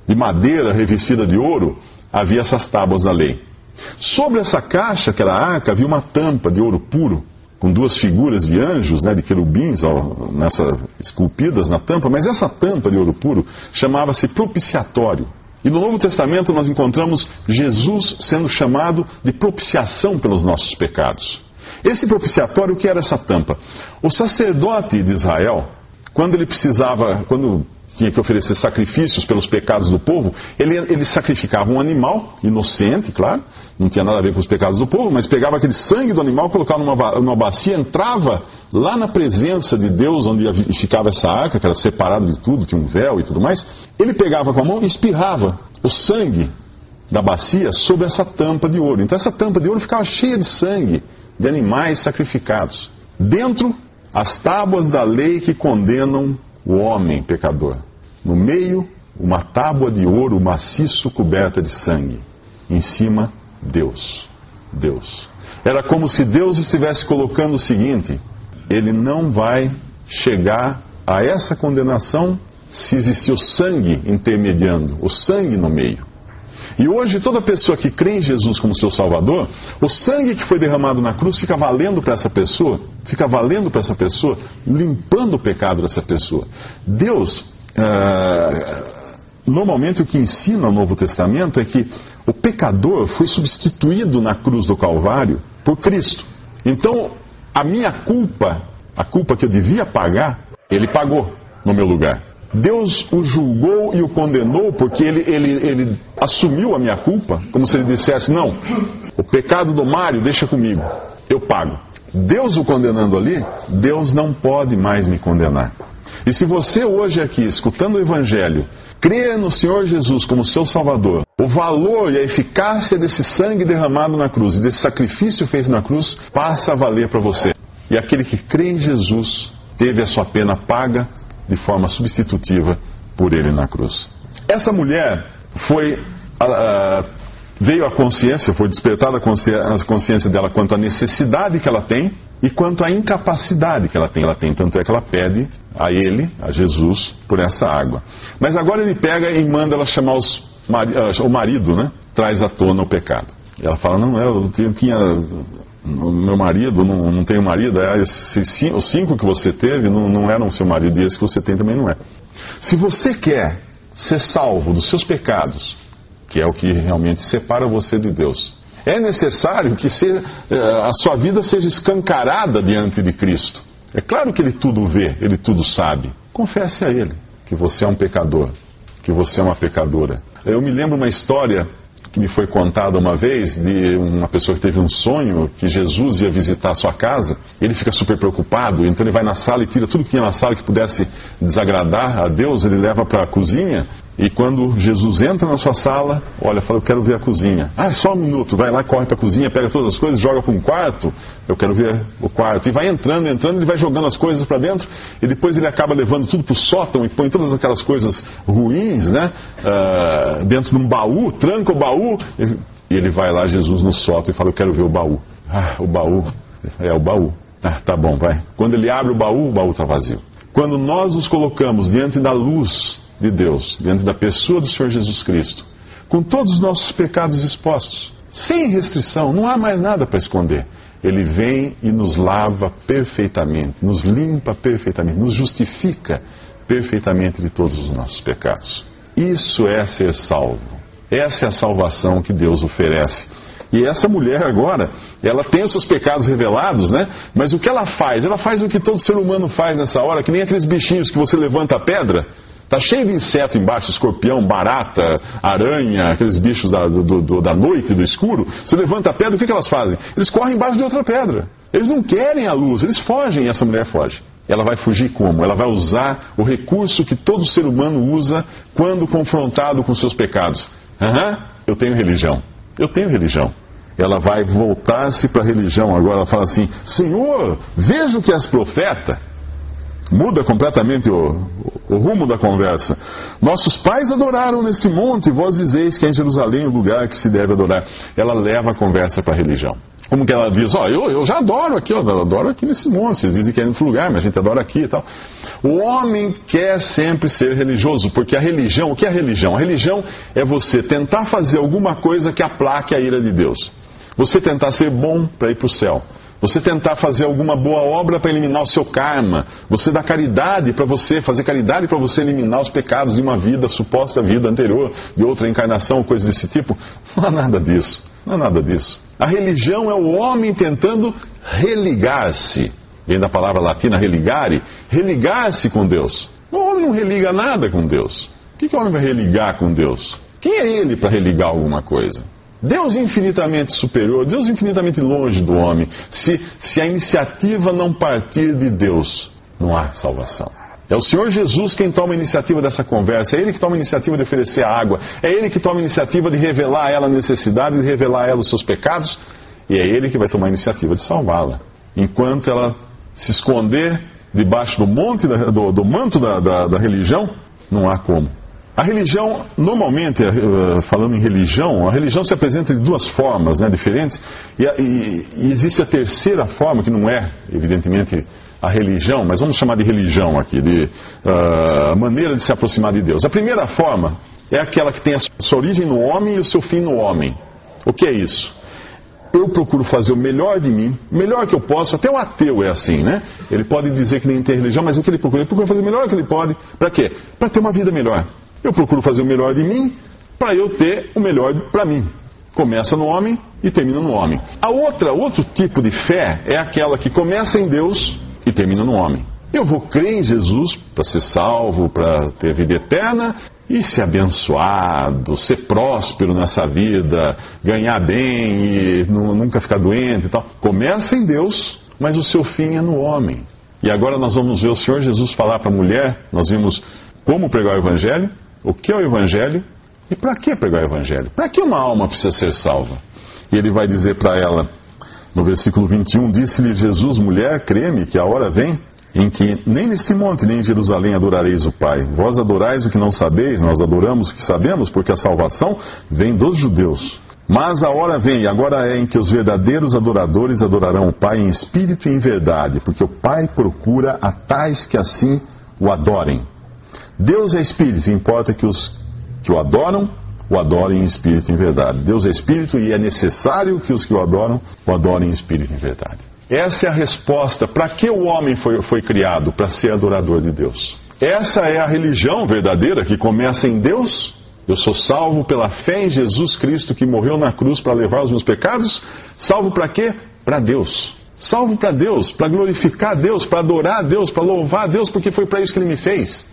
de madeira revestida de ouro, havia essas tábuas da lei. Sobre essa caixa, que era a arca, havia uma tampa de ouro puro com duas figuras de anjos, né, de querubins, ó, nessa, esculpidas na tampa, mas essa tampa de ouro puro chamava-se propiciatório. E no Novo Testamento nós encontramos Jesus sendo chamado de propiciação pelos nossos pecados. Esse propiciatório, o que era essa tampa? O sacerdote de Israel, quando ele precisava, quando tinha que oferecer sacrifícios pelos pecados do povo, ele, ele sacrificava um animal, inocente, claro, não tinha nada a ver com os pecados do povo, mas pegava aquele sangue do animal, colocava numa, numa bacia, entrava lá na presença de Deus, onde ficava essa arca, que era separada de tudo, tinha um véu e tudo mais. Ele pegava com a mão e espirrava o sangue da bacia sobre essa tampa de ouro. Então essa tampa de ouro ficava cheia de sangue de animais sacrificados. Dentro, as tábuas da lei que condenam o homem pecador. No meio, uma tábua de ouro maciço coberta de sangue. Em cima, Deus. Deus. Era como se Deus estivesse colocando o seguinte: ele não vai chegar a essa condenação se existir o sangue intermediando, o sangue no meio. E hoje, toda pessoa que crê em Jesus como seu Salvador, o sangue que foi derramado na cruz fica valendo para essa pessoa, fica valendo para essa pessoa, limpando o pecado dessa pessoa. Deus ah, normalmente o que ensina o Novo Testamento é que o pecador foi substituído na cruz do Calvário por Cristo. Então, a minha culpa, a culpa que eu devia pagar, ele pagou no meu lugar. Deus o julgou e o condenou porque ele, ele, ele assumiu a minha culpa, como se ele dissesse: Não, o pecado do Mário deixa comigo, eu pago. Deus o condenando ali, Deus não pode mais me condenar. E se você hoje aqui, escutando o Evangelho, crê no Senhor Jesus como seu Salvador, o valor e a eficácia desse sangue derramado na cruz e desse sacrifício feito na cruz passa a valer para você. E aquele que crê em Jesus teve a sua pena paga de forma substitutiva por ele na cruz. Essa mulher foi. Uh, veio a consciência, foi despertada a consciência, dela quanto à necessidade que ela tem e quanto à incapacidade que ela tem. Ela tem, tanto é que ela pede a ele, a Jesus, por essa água. Mas agora ele pega e manda ela chamar os, ah, o marido, né? Traz à tona o pecado. Ela fala, não, eu tinha meu marido, não, não tenho marido, é, os cinco que você teve não, não eram seu marido e esse que você tem também não é. Se você quer ser salvo dos seus pecados, que é o que realmente separa você de Deus, é necessário que seja, eh, a sua vida seja escancarada diante de Cristo. É claro que Ele tudo vê, Ele tudo sabe. Confesse a Ele que você é um pecador, que você é uma pecadora. Eu me lembro uma história que me foi contada uma vez de uma pessoa que teve um sonho que Jesus ia visitar a sua casa. Ele fica super preocupado, então ele vai na sala e tira tudo que tinha na sala que pudesse desagradar a Deus, ele leva para a cozinha e quando Jesus entra na sua sala, olha, fala, eu quero ver a cozinha. Ah, só um minuto, vai lá, corre para a cozinha, pega todas as coisas, joga para um quarto, eu quero ver o quarto. E vai entrando, entrando, ele vai jogando as coisas para dentro, e depois ele acaba levando tudo para o sótão e põe todas aquelas coisas ruins, né, uh, dentro de um baú, tranca o baú, e ele vai lá, Jesus, no sótão, e fala, eu quero ver o baú. Ah, o baú, é o baú. Ah, tá bom, vai. Quando ele abre o baú, o baú está vazio. Quando nós nos colocamos diante da luz de Deus, diante da pessoa do Senhor Jesus Cristo, com todos os nossos pecados expostos. sem restrição, não há mais nada para esconder. Ele vem e nos lava perfeitamente, nos limpa perfeitamente, nos justifica perfeitamente de todos os nossos pecados. Isso é ser salvo. Essa é a salvação que Deus oferece. E essa mulher agora, ela tem os seus pecados revelados, né? Mas o que ela faz? Ela faz o que todo ser humano faz nessa hora, que nem aqueles bichinhos que você levanta a pedra. Tá cheio de inseto embaixo, escorpião, barata, aranha, aqueles bichos da, do, do, da noite, do escuro. Você levanta a pedra, o que, que elas fazem? Eles correm embaixo de outra pedra. Eles não querem a luz, eles fogem e essa mulher foge. Ela vai fugir como? Ela vai usar o recurso que todo ser humano usa quando confrontado com seus pecados. Uhum, eu tenho religião. Eu tenho religião. Ela vai voltar-se para a religião agora. Ela fala assim: Senhor, vejo que és profeta. Muda completamente o, o, rumo da conversa. Nossos pais adoraram nesse monte, vós dizeis que é em Jerusalém o lugar que se deve adorar. Ela leva a conversa para a religião. Como que ela diz, ó, oh, eu, eu já adoro aqui, ó, eu adoro aqui nesse monte, vocês dizem que é em outro lugar, mas a gente adora aqui e tal. O homem quer sempre ser religioso, porque a religião, o que é a religião? A religião é você tentar fazer alguma coisa que aplaque a ira de Deus. Você tentar ser bom para ir para o céu. Você tentar fazer alguma boa obra para eliminar o seu karma. Você dar caridade para você, fazer caridade para você eliminar os pecados de uma vida, suposta vida anterior, de outra encarnação, coisa desse tipo. Não há nada disso. Não há nada disso. A religião é o homem tentando religar-se. Vem da palavra latina religare, religar-se com Deus. O homem não religa nada com Deus. O que, que o homem vai religar com Deus? Quem é ele para religar alguma coisa? Deus infinitamente superior, Deus infinitamente longe do homem. Se, se a iniciativa não partir de Deus, não há salvação. É o Senhor Jesus quem toma a iniciativa dessa conversa, é Ele que toma a iniciativa de oferecer a água, é Ele que toma a iniciativa de revelar a ela a necessidade, de revelar a ela os seus pecados, e é Ele que vai tomar a iniciativa de salvá-la. Enquanto ela se esconder debaixo do monte, do, do manto da, da, da religião, não há como. A religião, normalmente, eh, falando em religião, a religião se apresenta de duas formas né, diferentes, e, e, e, existe a terceira forma, que não é, evidentemente, a religião, mas vamos chamar de religião aqui, de uh, maneira de se aproximar de Deus. A primeira forma é aquela que tem a sua origem no homem e o seu fim no homem. O que é isso? eu procuro fazer o melhor de mim, o melhor que eu posso, até o ateu é assim, né? Ele pode dizer que nem tem religião, mas o que ele procura? Ele procura fazer o melhor que ele pode. Para quê? Para ter uma vida melhor. Eu procuro fazer o melhor de mim para eu ter o melhor para mim. Começa no homem e termina no homem. A outra, outro tipo de fé é aquela que começa em Deus e termina no homem. Eu vou crer em Jesus para ser salvo, para ter vida eterna e ser abençoado, ser próspero nessa vida, ganhar bem e nunca ficar doente e tal. Começa em Deus, mas o seu fim é no homem. E agora nós vamos ver o Senhor Jesus falar para a mulher, nós vimos como pregar o Evangelho, o que é o Evangelho e para que pregar o Evangelho? Para que uma alma precisa ser salva? E ele vai dizer para ela, no versículo 21, disse-lhe Jesus, mulher, creme que a hora vem em que nem nesse monte nem em Jerusalém adorareis o Pai. Vós adorais o que não sabeis, nós adoramos o que sabemos, porque a salvação vem dos judeus. Mas a hora vem, e agora é em que os verdadeiros adoradores adorarão o Pai em espírito e em verdade, porque o Pai procura a tais que assim o adorem. Deus é espírito, importa que os que o adoram o adorem em espírito em verdade. Deus é espírito e é necessário que os que o adoram o adorem em espírito em verdade. Essa é a resposta. Para que o homem foi, foi criado? Para ser adorador de Deus. Essa é a religião verdadeira que começa em Deus. Eu sou salvo pela fé em Jesus Cristo que morreu na cruz para levar os meus pecados. Salvo para quê? Para Deus. Salvo para Deus, para glorificar Deus, para adorar Deus, para louvar Deus, porque foi para isso que Ele me fez.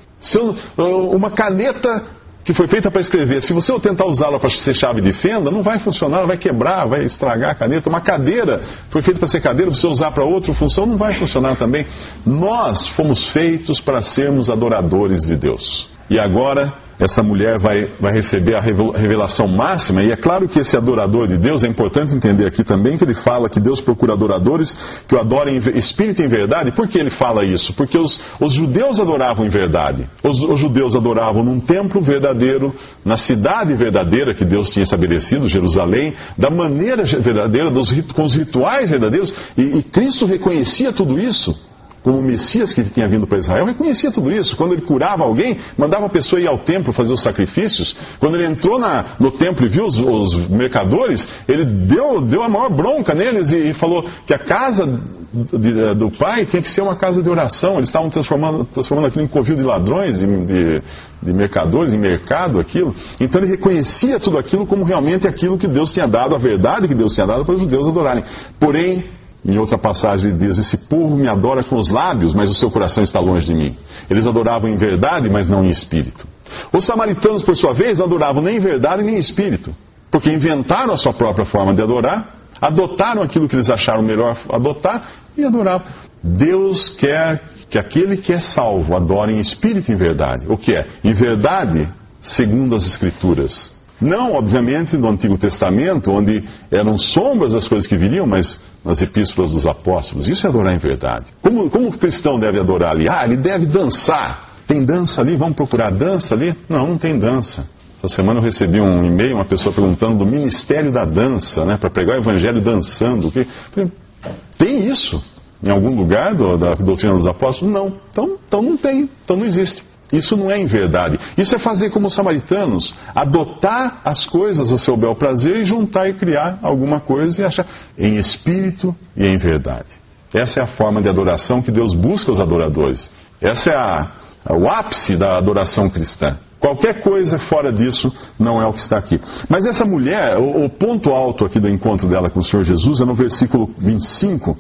Eu, uma caneta que foi feita para escrever, se você tentar usá-la para ser chave de fenda, não vai funcionar, vai quebrar, vai estragar a caneta. Uma cadeira foi feita para ser cadeira, você usar para outra função, não vai funcionar também. Nós fomos feitos para sermos adoradores de Deus. E agora essa mulher vai, vai receber a revelação máxima, e é claro que esse adorador de Deus, é importante entender aqui também que ele fala que Deus procura adoradores que o adorem em espírito em verdade. Por que ele fala isso? Porque os, os judeus adoravam em verdade. Os, os, judeus adoravam num templo verdadeiro, na cidade verdadeira que Deus tinha estabelecido, Jerusalém, da maneira verdadeira, dos, com os rituais verdadeiros, e, e Cristo reconhecia tudo isso. Como o Messias que tinha vindo para Israel, reconhecia tudo isso. Quando ele curava alguém, mandava a pessoa ir ao templo fazer os sacrifícios. Quando ele entrou na, no templo e viu os, os, mercadores, ele deu, deu a maior bronca neles e, e falou que a casa de, do pai tinha que ser uma casa de oração. Eles estavam transformando, transformando aquilo em covil de ladrões, de, de, de mercadores, em mercado, aquilo. Então ele reconhecia tudo aquilo como realmente aquilo que Deus tinha dado, a verdade que Deus tinha dado para os judeus adorarem. Porém, em outra passagem ele diz: Esse povo me adora com os lábios, mas o seu coração está longe de mim. Eles adoravam em verdade, mas não em espírito. Os samaritanos, por sua vez, não adoravam nem em verdade nem em espírito, porque inventaram a sua própria forma de adorar, adotaram aquilo que eles acharam melhor adotar e adoravam. Deus quer que aquele que é salvo adore em espírito e em verdade. O que é? Em verdade, segundo as Escrituras. Não, obviamente, no Antigo Testamento, onde eram sombras das coisas que viriam, mas nas epístolas dos apóstolos. Isso é adorar em verdade. Como, como o cristão deve adorar ali? Ah, ele deve dançar. Tem dança ali? Vamos procurar dança ali? Não, não tem dança. Essa semana eu recebi um e-mail, uma pessoa perguntando do ministério da dança, né, para pregar o evangelho dançando. Tem isso em algum lugar do, da doutrina dos apóstolos? Não. Então, então não tem, então não existe. Isso não é em verdade. Isso é fazer como os samaritanos, adotar as coisas a seu bel prazer e juntar e criar alguma coisa e achar em espírito e em verdade. Essa é a forma de adoração que Deus busca os adoradores. Essa é a, o ápice da adoração cristã. Qualquer coisa fora disso não é o que está aqui. Mas essa mulher, o, o ponto alto aqui do encontro dela com o Senhor Jesus é no versículo 25,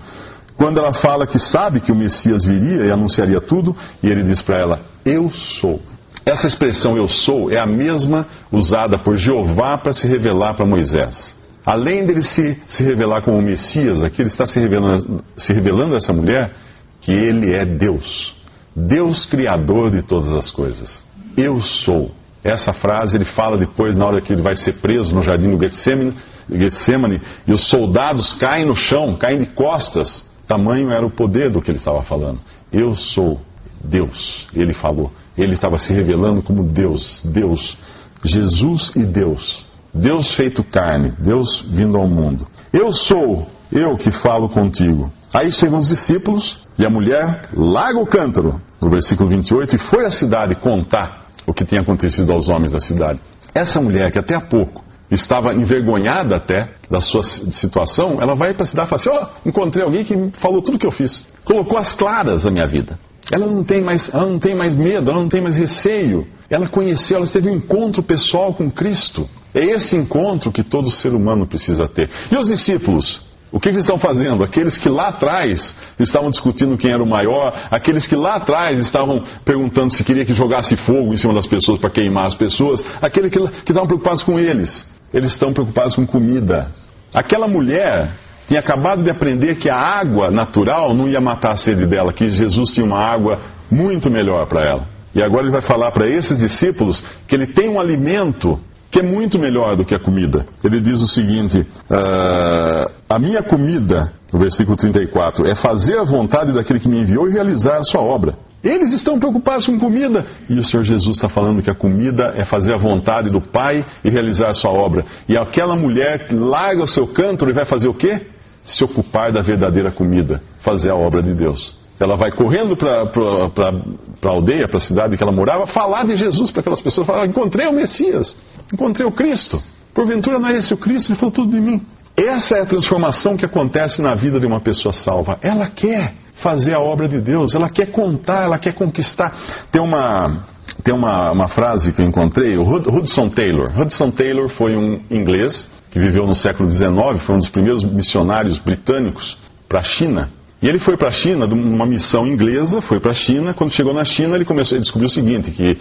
quando ela fala que sabe que o Messias viria e anunciaria tudo, e ele diz para ela: Eu sou. Essa expressão eu sou é a mesma usada por Jeová para se revelar para Moisés. Além dele se, se revelar como o Messias, aqui ele está se revelando, se revelando a essa mulher que ele é Deus. Deus criador de todas as coisas. Eu sou. Essa frase ele fala depois, na hora que ele vai ser preso no jardim do Getsemane, Getsemane e os soldados caem no chão, caem de costas Tamanho era o poder do que ele estava falando. Eu sou Deus, ele falou. Ele estava se revelando como Deus, Deus, Jesus e Deus. Deus feito carne, Deus vindo ao mundo. Eu sou, eu que falo contigo. Aí chegam os discípulos e a mulher larga o cântaro, no versículo 28, e foi à cidade contar o que tinha acontecido aos homens da cidade. Essa mulher, que até há pouco estava envergonhada até da sua situação, ela vai para a cidade e fala assim: Ó, oh, encontrei alguém que falou tudo o que eu fiz, colocou as claras a minha vida. Ela não tem mais, ela não tem mais medo, ela não tem mais receio. Ela conheceu, ela teve um encontro pessoal com Cristo. É esse encontro que todo ser humano precisa ter. E os discípulos? O que, que eles estão fazendo? Aqueles que lá atrás estavam discutindo quem era o maior, aqueles que lá atrás estavam perguntando se queria que jogasse fogo em cima das pessoas para queimar as pessoas, aqueles que, que estavam preocupados com eles eles estão preocupados com comida. Aquela mulher tinha acabado de aprender que a água natural não ia matar a sede dela, que Jesus tinha uma água muito melhor para ela. E agora ele vai falar para esses discípulos que ele tem um alimento que é muito melhor do que a comida. Ele diz o seguinte: uh, A minha comida, no versículo 34, é fazer a vontade daquele que me enviou e realizar a sua obra. Eles estão preocupados com comida. E o Senhor Jesus está falando que a comida é fazer a vontade do Pai e realizar a sua obra. E aquela mulher larga o seu cântaro e vai fazer o quê? Se ocupar da verdadeira comida, fazer a obra de Deus. Ela vai correndo para a aldeia, para a cidade que ela morava, falar de Jesus para aquelas pessoas. Falar: Encontrei o Messias, encontrei o Cristo. Porventura não é esse o Cristo? Ele falou tudo de mim. Essa é a transformação que acontece na vida de uma pessoa salva. Ela quer fazer a obra de Deus, ela quer contar, ela quer conquistar. Tem uma, tem uma, uma frase que eu encontrei, o Hudson Taylor. Hudson Taylor foi um inglês que viveu no século XIX, foi um dos primeiros missionários britânicos para a China. E ele foi para a China, numa missão inglesa, foi para a China. Quando chegou na China, ele começou a descobrir o seguinte, que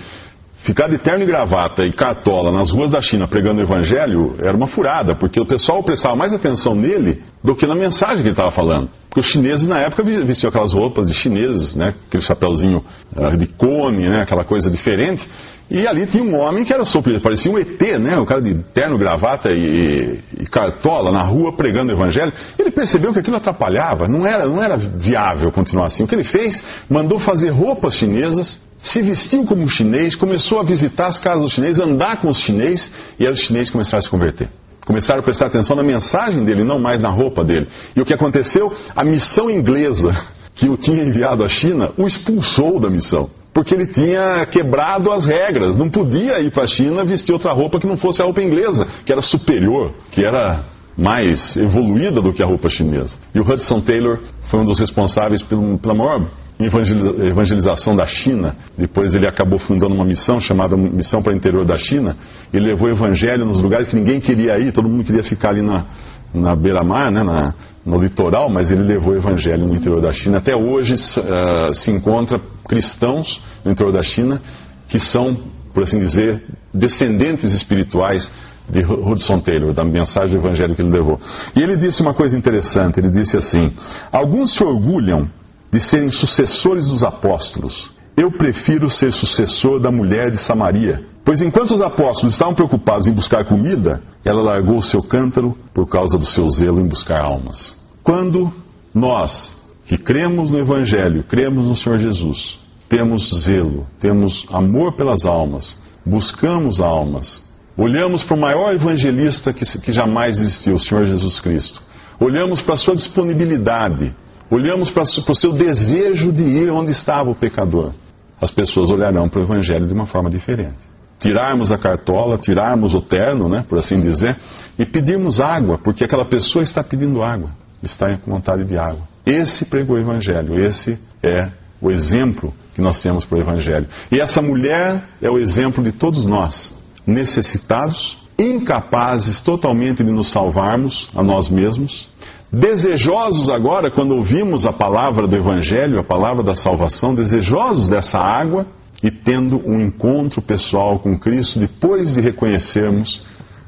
Ficar de terno e gravata e cartola nas ruas da China pregando o evangelho era uma furada, porque o pessoal prestava mais atenção nele do que na mensagem que ele estava falando. Porque os chineses na época vestiam aquelas roupas de chineses, né? aquele chapéuzinho uh, de cone, né? aquela coisa diferente. E ali tinha um homem que era super, parecia um ET, né? O cara de terno, gravata e, e cartola na rua pregando o evangelho. Ele percebeu que aquilo atrapalhava, não era, não era viável continuar assim. O que ele fez? Mandou fazer roupas chinesas se vestiu como chinês, começou a visitar as casas dos chineses, andar com os chineses, e aí os chineses começaram a se converter. Começaram a prestar atenção na mensagem dele, não mais na roupa dele. E o que aconteceu? A missão inglesa que o tinha enviado à China, o expulsou da missão. Porque ele tinha quebrado as regras. Não podia ir para a China vestir outra roupa que não fosse a roupa inglesa, que era superior, que era mais evoluída do que a roupa chinesa. E o Hudson Taylor foi um dos responsáveis pela maior evangelização da China. Depois ele acabou fundando uma missão chamada Missão para o Interior da China e levou o evangelho nos lugares que ninguém queria ir, todo mundo queria ficar ali na, na beira-mar, né, na, no litoral, mas ele levou o evangelho no interior da China. Até hoje uh, se encontra cristãos no interior da China que são, por assim dizer, descendentes espirituais de Hudson Taylor, da mensagem do evangelho que ele levou. E ele disse uma coisa interessante, ele disse assim: Alguns se orgulham de serem sucessores dos apóstolos. Eu prefiro ser sucessor da mulher de Samaria. Pois enquanto os apóstolos estavam preocupados em buscar comida, ela largou o seu cântaro por causa do seu zelo em buscar almas. Quando nós, que cremos no Evangelho, cremos no Senhor Jesus, temos zelo, temos amor pelas almas, buscamos almas, olhamos para o maior evangelista que, que jamais existiu, o Senhor Jesus Cristo, olhamos para a sua disponibilidade olhamos para o seu desejo de ir onde estava o pecador, as pessoas olharão para o Evangelho de uma forma diferente. Tirarmos a cartola, tirarmos o terno, né, por assim dizer, e pedirmos água, porque aquela pessoa está pedindo água, está com vontade de água. Esse pregou o Evangelho, esse é o exemplo que nós temos para o Evangelho. E essa mulher é o exemplo de todos nós, necessitados, incapazes totalmente de nos salvarmos a nós mesmos, desejosos agora, quando ouvimos a palavra do Evangelho, a palavra da salvação, desejosos dessa água e tendo um encontro pessoal com Cristo depois de reconhecermos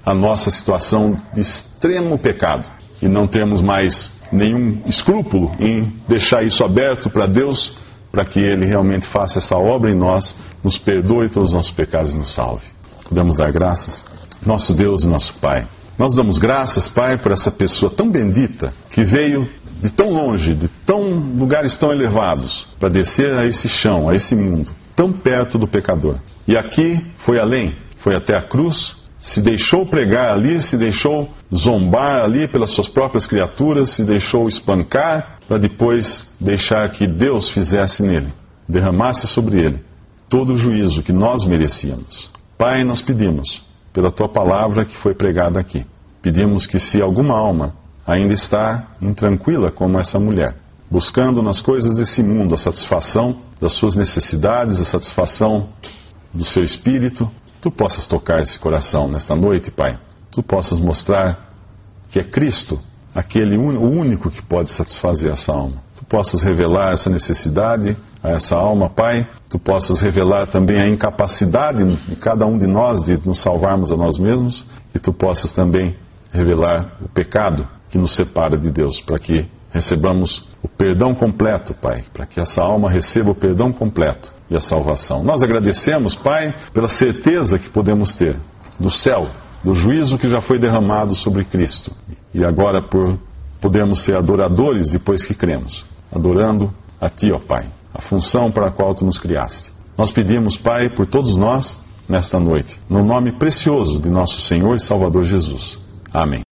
a nossa situação de extremo pecado e não termos mais nenhum escrúpulo em deixar isso aberto para Deus, para que Ele realmente faça essa obra em nós, nos perdoe todos os nossos pecados e nos salve. Podemos dar graças? Nosso Deus e nosso Pai. Nós damos graças, Pai, por essa pessoa tão bendita que veio de tão longe, de tão lugares tão elevados, para descer a esse chão, a esse mundo, tão perto do pecador. E aqui foi além, foi até a cruz, se deixou pregar ali, se deixou zombar ali pelas suas próprias criaturas, se deixou espancar, para depois deixar que Deus fizesse nele, derramasse sobre ele todo o juízo que nós merecíamos. Pai, nós pedimos pela tua palavra que foi pregada aqui. Pedimos que, se alguma alma ainda está intranquila como essa mulher, buscando nas coisas desse mundo a satisfação das suas necessidades, a satisfação do seu espírito, tu possas tocar esse coração nesta noite, Pai. Tu possas mostrar que é Cristo aquele o único que pode satisfazer essa alma. Tu possas revelar essa necessidade a essa alma, Pai. Tu possas revelar também a incapacidade de cada um de nós de nos salvarmos a nós mesmos. E tu possas também revelar o pecado que nos separa de Deus, para que recebamos o perdão completo, Pai, para que essa alma receba o perdão completo e a salvação. Nós agradecemos, Pai, pela certeza que podemos ter do céu, do juízo que já foi derramado sobre Cristo e agora por podermos ser adoradores depois que cremos, adorando a Ti, ó Pai, a função para a qual Tu nos criaste. Nós pedimos, Pai, por todos nós nesta noite, no nome precioso de nosso Senhor e Salvador Jesus. Amém.